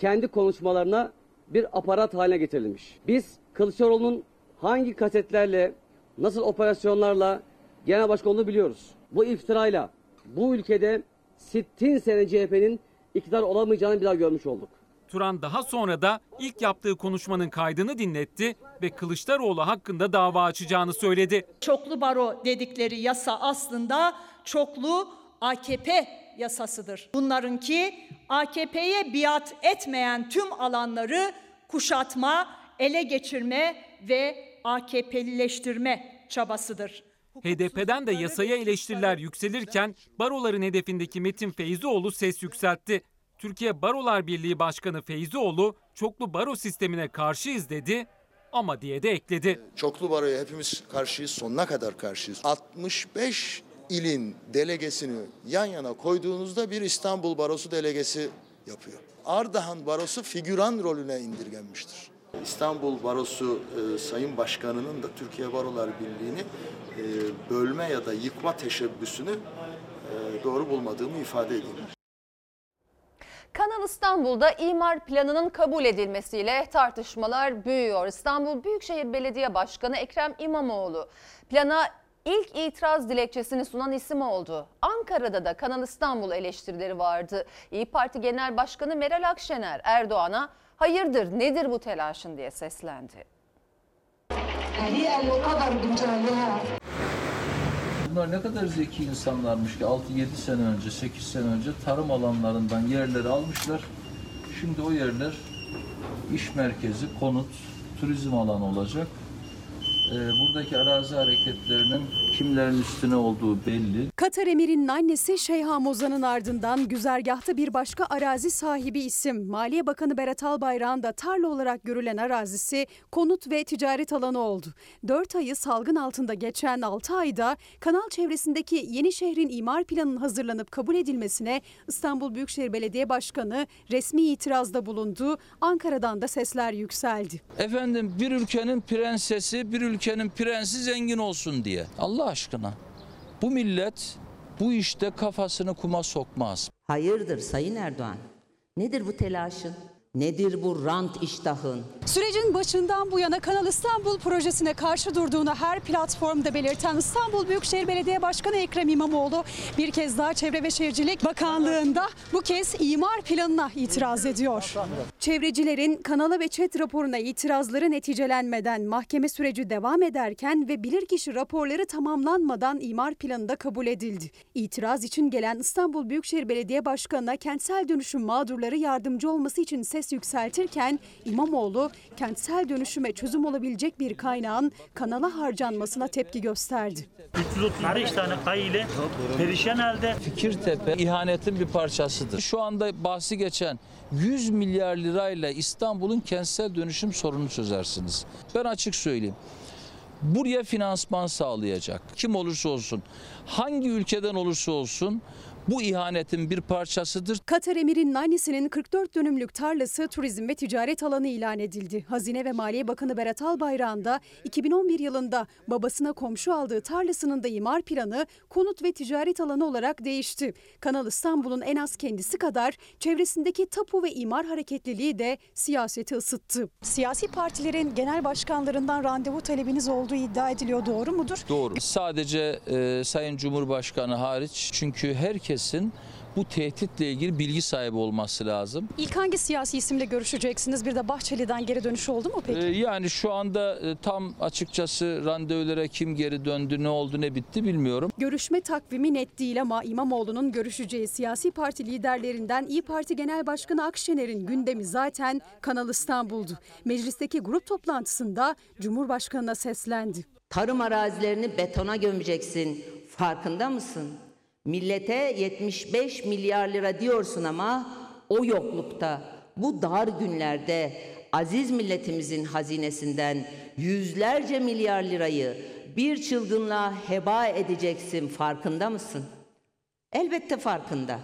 kendi konuşmalarına bir aparat haline getirilmiş. Biz Kılıçdaroğlu'nun hangi kasetlerle, nasıl operasyonlarla genel başkan olduğunu biliyoruz. Bu iftirayla bu ülkede 60 sene CHP'nin iktidar olamayacağını bir daha görmüş olduk. Turan daha sonra da ilk yaptığı konuşmanın kaydını dinletti ve Kılıçdaroğlu hakkında dava açacağını söyledi. Çoklu baro dedikleri yasa aslında çoklu AKP yasasıdır. Bunlarınki AKP'ye biat etmeyen tüm alanları kuşatma, ele geçirme ve AKP'lileştirme çabasıdır. HDP'den de yasaya eleştiriler yükselirken baroların hedefindeki Metin Feyzioğlu ses yükseltti. Türkiye Barolar Birliği Başkanı Feyzioğlu çoklu baro sistemine karşıyız dedi ama diye de ekledi. Çoklu baroya hepimiz karşıyız, sonuna kadar karşıyız. 65 ilin delegesini yan yana koyduğunuzda bir İstanbul Barosu delegesi yapıyor. Ardahan Barosu figüran rolüne indirgenmiştir. İstanbul Barosu e, Sayın Başkanı'nın da Türkiye Barolar Birliği'ni e, bölme ya da yıkma teşebbüsünü e, doğru bulmadığımı ifade edeyim. Kanal İstanbul'da imar planının kabul edilmesiyle tartışmalar büyüyor. İstanbul Büyükşehir Belediye Başkanı Ekrem İmamoğlu plana ilk itiraz dilekçesini sunan isim oldu. Ankara'da da Kanal İstanbul eleştirileri vardı. İyi Parti Genel Başkanı Meral Akşener Erdoğan'a hayırdır nedir bu telaşın diye seslendi. Bunlar ne kadar zeki insanlarmış ki 6-7 sene önce, 8 sene önce tarım alanlarından yerleri almışlar. Şimdi o yerler iş merkezi, konut, turizm alanı olacak. Ee, buradaki arazi hareketlerinin kimlerin üstüne olduğu belli. Katar emirinin annesi Şeyha Mozan'ın ardından güzergahta bir başka arazi sahibi isim Maliye Bakanı Berat Albayrak'ın da tarla olarak görülen arazisi konut ve ticaret alanı oldu. 4 ayı salgın altında geçen 6 ayda kanal çevresindeki yeni şehrin imar planının hazırlanıp kabul edilmesine İstanbul Büyükşehir Belediye Başkanı resmi itirazda bulundu. Ankara'dan da sesler yükseldi. Efendim bir ülkenin prensesi, bir ülkenin prensi zengin olsun diye. Allah aşkına. Bu millet bu işte kafasını kuma sokmaz. Hayırdır Sayın Erdoğan? Nedir bu telaşın? Nedir bu rant iştahın? Sürecin başından bu yana Kanal İstanbul projesine karşı durduğunu her platformda belirten İstanbul Büyükşehir Belediye Başkanı Ekrem İmamoğlu bir kez daha Çevre ve Şehircilik Bakanlığı'nda bu kez imar planına itiraz ediyor. Çevrecilerin kanala ve ÇED raporuna itirazları neticelenmeden mahkeme süreci devam ederken ve bilirkişi raporları tamamlanmadan imar planı da kabul edildi. İtiraz için gelen İstanbul Büyükşehir Belediye Başkanı'na kentsel dönüşüm mağdurları yardımcı olması için ses yükseltirken İmamoğlu kentsel dönüşüme çözüm olabilecek bir kaynağın kanala harcanmasına tepki gösterdi. 335 tane aile perişan halde. Fikirtepe ihanetin bir parçasıdır. Şu anda bahsi geçen 100 milyar lirayla İstanbul'un kentsel dönüşüm sorununu çözersiniz. Ben açık söyleyeyim. Buraya finansman sağlayacak. Kim olursa olsun, hangi ülkeden olursa olsun bu ihanetin bir parçasıdır. Katar emirinin annesinin 44 dönümlük tarlası turizm ve ticaret alanı ilan edildi. Hazine ve Maliye Bakanı Berat Albayrak'ın da 2011 yılında babasına komşu aldığı tarlasının da imar planı konut ve ticaret alanı olarak değişti. Kanal İstanbul'un en az kendisi kadar çevresindeki tapu ve imar hareketliliği de siyaseti ısıttı. Siyasi partilerin genel başkanlarından randevu talebiniz olduğu iddia ediliyor. Doğru mudur? Doğru. Sadece e, Sayın Cumhurbaşkanı hariç çünkü herkesin bu tehditle ilgili bilgi sahibi olması lazım. İlk hangi siyasi isimle görüşeceksiniz? Bir de Bahçeli'den geri dönüş oldu mu peki? E, yani şu anda e, tam açıkçası randevulara kim geri döndü, ne oldu, ne bitti bilmiyorum. Görüşme takvimi net değil ama İmamoğlu'nun görüşeceği siyasi parti liderlerinden İyi Parti Genel Başkanı Akşener'in gündemi zaten Kanal İstanbul'du. Meclisteki grup toplantısında Cumhurbaşkanı'na seslendi. Tarım arazilerini betona gömeceksin. Farkında mısın? Millete 75 milyar lira diyorsun ama o yoklukta, bu dar günlerde aziz milletimizin hazinesinden yüzlerce milyar lirayı bir çılgınlığa heba edeceksin. Farkında mısın? Elbette farkında.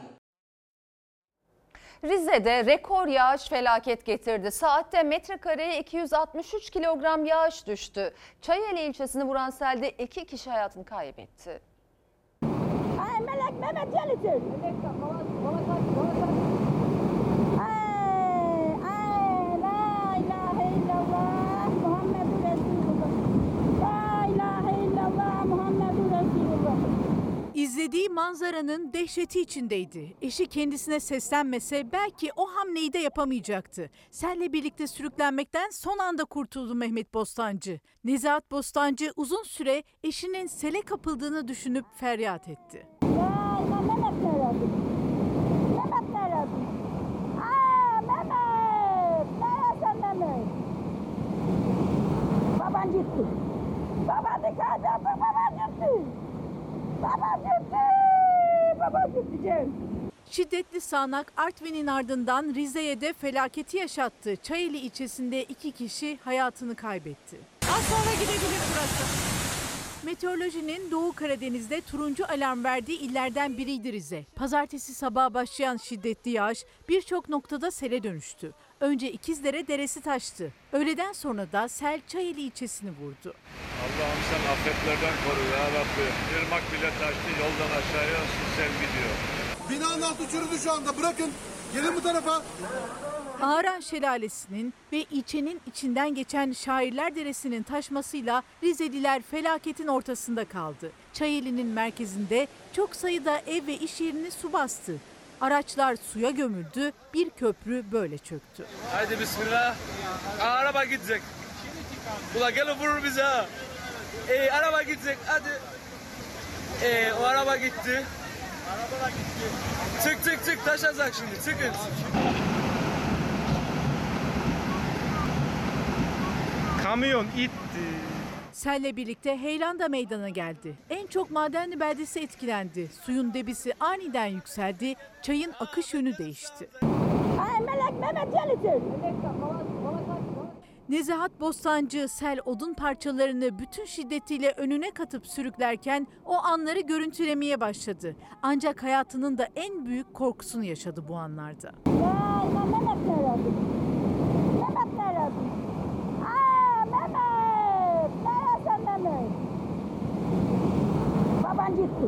Rize'de rekor yağış felaket getirdi. Saatte metrekareye 263 kilogram yağış düştü. Çayeli ilçesini vuran selde iki kişi hayatını kaybetti. Ay Melek Mehmet Yeliçin. Ay, ay, la ilahe illallah Muhammedur Resulullah. La ilahe illallah Muhammedur Resulullah. İzlediği manzaranın dehşeti içindeydi. Eşi kendisine seslenmese belki o hamleyi de yapamayacaktı. Selle birlikte sürüklenmekten son anda kurtuldu Mehmet Bostancı. Nezahat Bostancı uzun süre eşinin sele kapıldığını düşünüp feryat etti. gitti. Baba dikkat yaptı, baba gitti. Baba gitti, baba gitti Cem. Şiddetli sağanak Artvin'in ardından Rize'ye de felaketi yaşattı. Çayeli ilçesinde iki kişi hayatını kaybetti. Az sonra gidebilir burası. Meteorolojinin Doğu Karadeniz'de turuncu alarm verdiği illerden biriydi Rize. Pazartesi sabaha başlayan şiddetli yağış birçok noktada sele dönüştü. Önce İkizdere deresi taştı. Öğleden sonra da sel Çayeli ilçesini vurdu. Allah'ım sen afetlerden koru ya Rabbi. Irmak bile taştı yoldan aşağıya su sel gidiyor. Binanın altı çürüdü şu anda. Bırakın. Gelin bu tarafa. Ağaran Şelalesi'nin ve ilçenin içinden geçen Şairler Deresi'nin taşmasıyla Rizeliler felaketin ortasında kaldı. Çayeli'nin merkezinde çok sayıda ev ve iş yerini su bastı. Araçlar suya gömüldü, bir köprü böyle çöktü. Haydi bismillah. Aa, araba gidecek. Ula gelin vurur bize ha. Ee, araba gidecek hadi. Ee, o araba gitti. Araba gitti. Çık çık çık taşacak şimdi çıkın. Kamyon itti. Selle birlikte heyelan da meydana geldi. En çok Madenli beldesi etkilendi. Suyun debisi aniden yükseldi, çayın akış yönü değişti. Ay melek Mehmet gelecek. Nezahat Bostancı sel odun parçalarını bütün şiddetiyle önüne katıp sürüklerken o anları görüntülemeye başladı. Ancak hayatının da en büyük korkusunu yaşadı bu anlarda. Mehmet nerede? Mehmet gitti.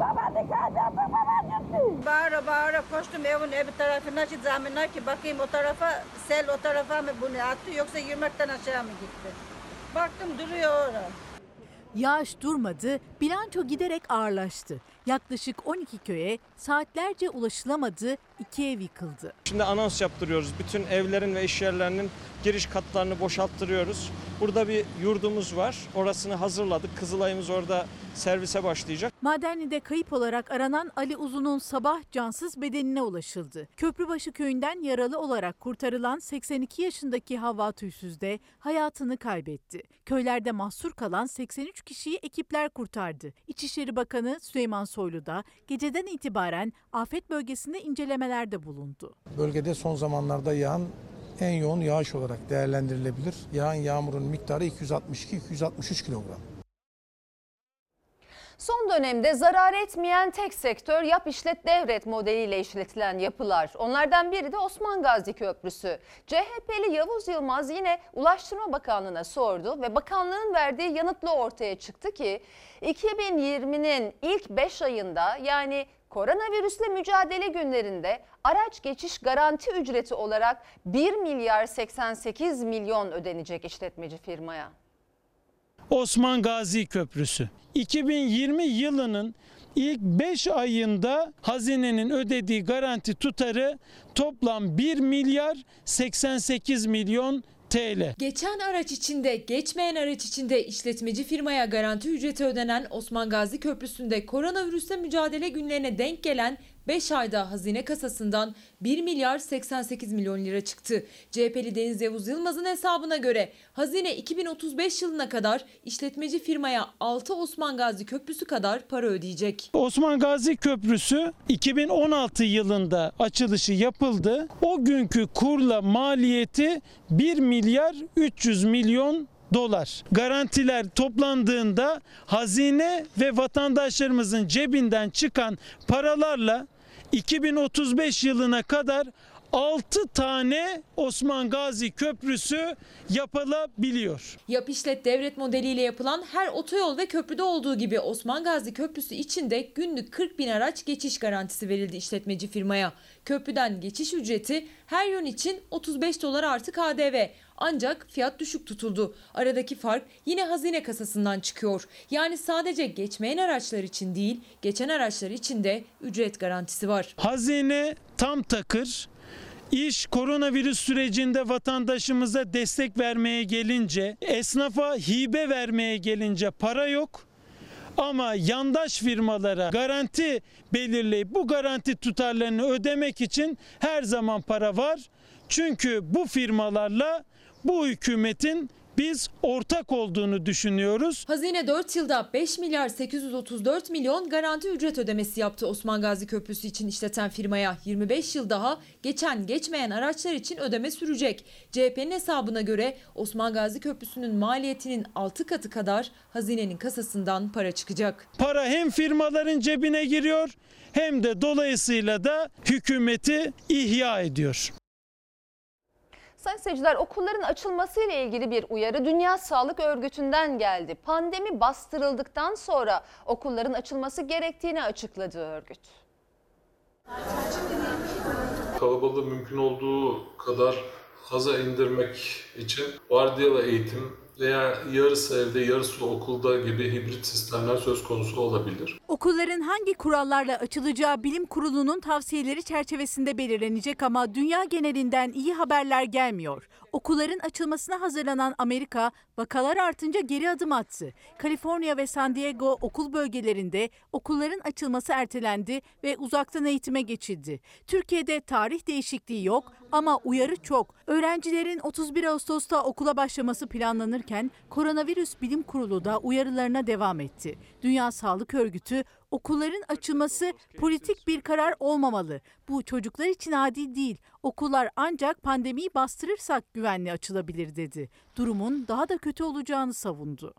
Baba dikkat et baban gitti. Bağıra bağıra koştum evin evi tarafına ki zaminler ki bakayım o tarafa sel o tarafa mı bunu attı yoksa yürümekten aşağı mı gitti? Baktım duruyor orada. Yağış durmadı, bilanço giderek ağırlaştı. Yaklaşık 12 köye saatlerce ulaşılamadı, iki ev yıkıldı. Şimdi anons yaptırıyoruz. Bütün evlerin ve iş yerlerinin giriş katlarını boşalttırıyoruz. Burada bir yurdumuz var. Orasını hazırladık. Kızılay'ımız orada servise başlayacak. Madenli'de kayıp olarak aranan Ali Uzun'un sabah cansız bedenine ulaşıldı. Köprübaşı köyünden yaralı olarak kurtarılan 82 yaşındaki Havva Tüysüz de hayatını kaybetti. Köylerde mahsur kalan 83 kişiyi ekipler kurtardı. İçişleri Bakanı Süleyman Soylu da geceden itibaren afet bölgesinde incelemelerde bulundu. Bölgede son zamanlarda yağan en yoğun yağış olarak değerlendirilebilir. Yağan yağmurun miktarı 262-263 kilogram. Son dönemde zarar etmeyen tek sektör yap işlet devret modeliyle işletilen yapılar. Onlardan biri de Osman Gazi Köprüsü. CHP'li Yavuz Yılmaz yine Ulaştırma Bakanlığı'na sordu ve bakanlığın verdiği yanıtla ortaya çıktı ki 2020'nin ilk 5 ayında yani koronavirüsle mücadele günlerinde araç geçiş garanti ücreti olarak 1 milyar 88 milyon ödenecek işletmeci firmaya. Osman Gazi Köprüsü. 2020 yılının ilk 5 ayında hazinenin ödediği garanti tutarı toplam 1 milyar 88 milyon TL. Geçen araç içinde, geçmeyen araç içinde işletmeci firmaya garanti ücreti ödenen Osman Gazi Köprüsü'nde koronavirüsle mücadele günlerine denk gelen 5 ayda hazine kasasından 1 milyar 88 milyon lira çıktı. CHP'li Deniz Yavuz Yılmaz'ın hesabına göre hazine 2035 yılına kadar işletmeci firmaya 6 Osman Gazi Köprüsü kadar para ödeyecek. Osman Gazi Köprüsü 2016 yılında açılışı yapıldı. O günkü kurla maliyeti 1 milyar 300 milyon dolar. Garantiler toplandığında hazine ve vatandaşlarımızın cebinden çıkan paralarla 2035 yılına kadar 6 tane Osman Gazi Köprüsü yapılabiliyor. Yap işlet devlet modeliyle yapılan her otoyol ve köprüde olduğu gibi Osman Gazi Köprüsü içinde günlük 40 bin araç geçiş garantisi verildi işletmeci firmaya. Köprüden geçiş ücreti her yön için 35 dolar artı KDV. Ancak fiyat düşük tutuldu. Aradaki fark yine hazine kasasından çıkıyor. Yani sadece geçmeyen araçlar için değil, geçen araçlar için de ücret garantisi var. Hazine tam takır. İş koronavirüs sürecinde vatandaşımıza destek vermeye gelince, esnafa hibe vermeye gelince para yok. Ama yandaş firmalara garanti belirleyip bu garanti tutarlarını ödemek için her zaman para var. Çünkü bu firmalarla bu hükümetin biz ortak olduğunu düşünüyoruz. Hazine 4 yılda 5 milyar 834 milyon garanti ücret ödemesi yaptı Osman Gazi Köprüsü için işleten firmaya. 25 yıl daha geçen geçmeyen araçlar için ödeme sürecek. CHP'nin hesabına göre Osman Gazi Köprüsü'nün maliyetinin 6 katı kadar hazinenin kasasından para çıkacak. Para hem firmaların cebine giriyor hem de dolayısıyla da hükümeti ihya ediyor. Sayın seyirciler okulların açılması ile ilgili bir uyarı Dünya Sağlık Örgütü'nden geldi. Pandemi bastırıldıktan sonra okulların açılması gerektiğini açıkladı örgüt. Kalabalığı mümkün olduğu kadar aza indirmek için vardiyalı eğitim veya yarısı evde yarısı okulda gibi hibrit sistemler söz konusu olabilir. Okulların hangi kurallarla açılacağı bilim kurulunun tavsiyeleri çerçevesinde belirlenecek ama dünya genelinden iyi haberler gelmiyor. Okulların açılmasına hazırlanan Amerika vakalar artınca geri adım attı. Kaliforniya ve San Diego okul bölgelerinde okulların açılması ertelendi ve uzaktan eğitime geçildi. Türkiye'de tarih değişikliği yok ama uyarı çok. Öğrencilerin 31 Ağustos'ta okula başlaması planlanırken Koronavirüs Bilim Kurulu da uyarılarına devam etti. Dünya Sağlık Örgütü okulların açılması politik bir karar olmamalı. Bu çocuklar için adil değil. Okullar ancak pandemiyi bastırırsak güvenli açılabilir dedi. Durumun daha da kötü olacağını savundu.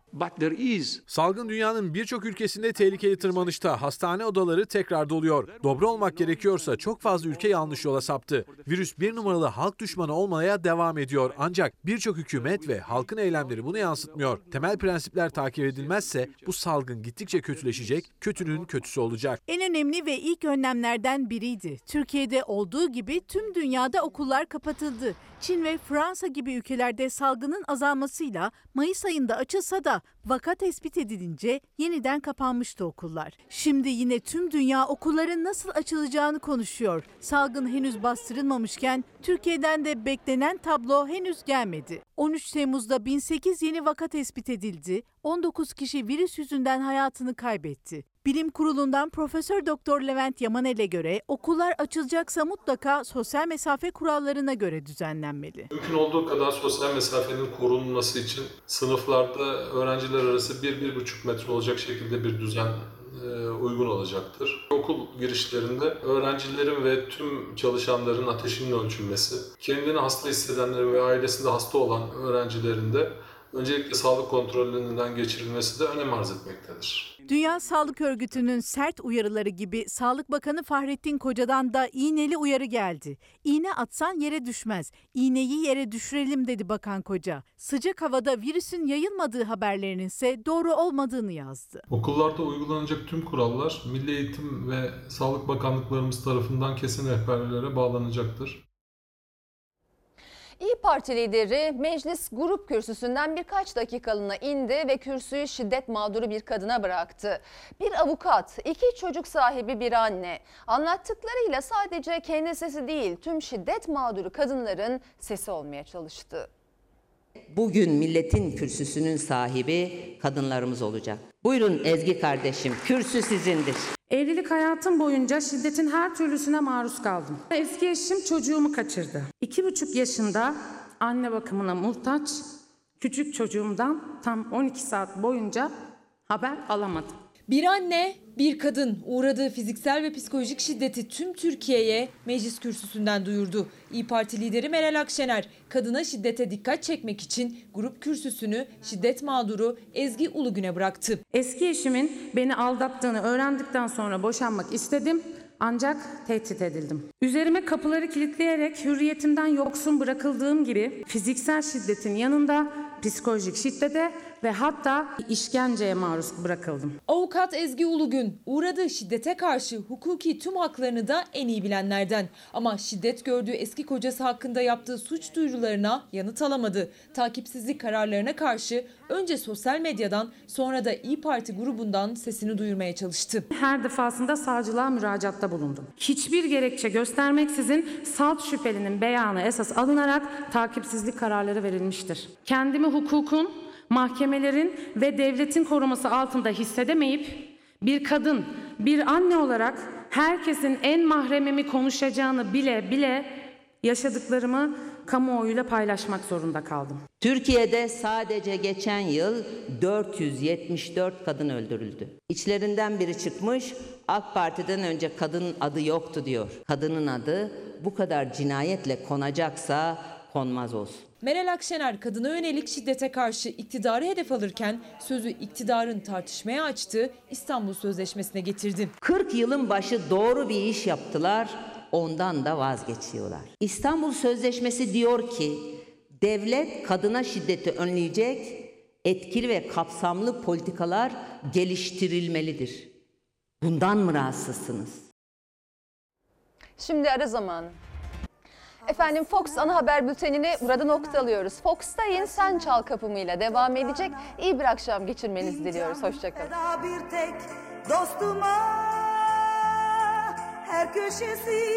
Salgın dünyanın birçok ülkesinde tehlikeli tırmanışta. Hastane odaları tekrar doluyor. Dobra olmak gerekiyorsa çok fazla ülke yanlış yola saptı. Virüs bir numaralı halk düşmanı olmaya devam ediyor. Ancak birçok hükümet ve halkın eylemleri bunu yansıtmıyor. Temel prensipler takip edilmezse bu salgın gittikçe kötüleşecek, kötünün kötüsü olacak. En önemli ve ilk önlemlerden biriydi. Türkiye'de olduğu gibi tüm dünyada okullar kapatıldı. Çin ve Fransa gibi ülkelerde salgının azalmasıyla Mayıs ayında açılsa da vaka tespit edilince yeniden kapanmıştı okullar. Şimdi yine tüm dünya okulların nasıl açılacağını konuşuyor. Salgın henüz bastırılmamışken Türkiye'den de beklenen tablo henüz gelmedi. 13 Temmuz'da 1008 yeni vaka tespit edildi. 19 kişi virüs yüzünden hayatını kaybetti. Bilim Kurulu'ndan Profesör Doktor Levent Yamanel'e göre okullar açılacaksa mutlaka sosyal mesafe kurallarına göre düzenlenmeli. Mümkün olduğu kadar sosyal mesafenin korunması için sınıflarda öğrenciler arası 1-1,5 metre olacak şekilde bir düzen e, uygun olacaktır. Okul girişlerinde öğrencilerin ve tüm çalışanların ateşinin ölçülmesi, kendini hasta hissedenlerin ve ailesinde hasta olan öğrencilerin de öncelikle sağlık kontrollerinden geçirilmesi de önem arz etmektedir. Dünya Sağlık Örgütü'nün sert uyarıları gibi Sağlık Bakanı Fahrettin Koca'dan da iğneli uyarı geldi. İğne atsan yere düşmez. İğneyi yere düşürelim dedi Bakan Koca. Sıcak havada virüsün yayılmadığı haberlerinin ise doğru olmadığını yazdı. Okullarda uygulanacak tüm kurallar Milli Eğitim ve Sağlık Bakanlıklarımız tarafından kesin rehberlere bağlanacaktır. İyi Parti lideri meclis grup kürsüsünden birkaç dakikalığına indi ve kürsüyü şiddet mağduru bir kadına bıraktı. Bir avukat, iki çocuk sahibi bir anne. Anlattıklarıyla sadece kendi sesi değil tüm şiddet mağduru kadınların sesi olmaya çalıştı. Bugün milletin kürsüsünün sahibi kadınlarımız olacak. Buyurun Ezgi kardeşim, kürsü sizindir. Evlilik hayatım boyunca şiddetin her türlüsüne maruz kaldım. Eski eşim çocuğumu kaçırdı. İki buçuk yaşında anne bakımına muhtaç küçük çocuğumdan tam 12 saat boyunca haber alamadım. Bir anne, bir kadın uğradığı fiziksel ve psikolojik şiddeti tüm Türkiye'ye meclis kürsüsünden duyurdu. İyi Parti lideri Meral Akşener, kadına şiddete dikkat çekmek için grup kürsüsünü şiddet mağduru Ezgi Ulugün'e bıraktı. Eski eşimin beni aldattığını öğrendikten sonra boşanmak istedim ancak tehdit edildim. Üzerime kapıları kilitleyerek hürriyetimden yoksun bırakıldığım gibi fiziksel şiddetin yanında psikolojik şiddete ve hatta işkenceye maruz bırakıldım. Avukat Ezgi Ulugün uğradığı şiddete karşı hukuki tüm haklarını da en iyi bilenlerden. Ama şiddet gördüğü eski kocası hakkında yaptığı suç duyurularına yanıt alamadı. Takipsizlik kararlarına karşı önce sosyal medyadan sonra da İyi Parti grubundan sesini duyurmaya çalıştı. Her defasında savcılığa müracaatta bulundum. Hiçbir gerekçe göstermeksizin salt şüphelinin beyanı esas alınarak takipsizlik kararları verilmiştir. Kendimi hukukun mahkemelerin ve devletin koruması altında hissedemeyip bir kadın, bir anne olarak herkesin en mahremimi konuşacağını bile bile yaşadıklarımı kamuoyuyla paylaşmak zorunda kaldım. Türkiye'de sadece geçen yıl 474 kadın öldürüldü. İçlerinden biri çıkmış AK Parti'den önce kadının adı yoktu diyor. Kadının adı bu kadar cinayetle konacaksa konmaz olsun. Meral Akşener kadına yönelik şiddete karşı iktidarı hedef alırken sözü iktidarın tartışmaya açtığı İstanbul Sözleşmesi'ne getirdi. 40 yılın başı doğru bir iş yaptılar, ondan da vazgeçiyorlar. İstanbul Sözleşmesi diyor ki, devlet kadına şiddeti önleyecek etkili ve kapsamlı politikalar geliştirilmelidir. Bundan mı rahatsızsınız? Şimdi ara zamanı. Efendim Fox ana haber bültenini burada noktalıyoruz. Fox'ta Sen Çal kapımıyla devam edecek. İyi bir akşam geçirmenizi diliyoruz. Hoşçakalın. bir tek dostuma her köşesi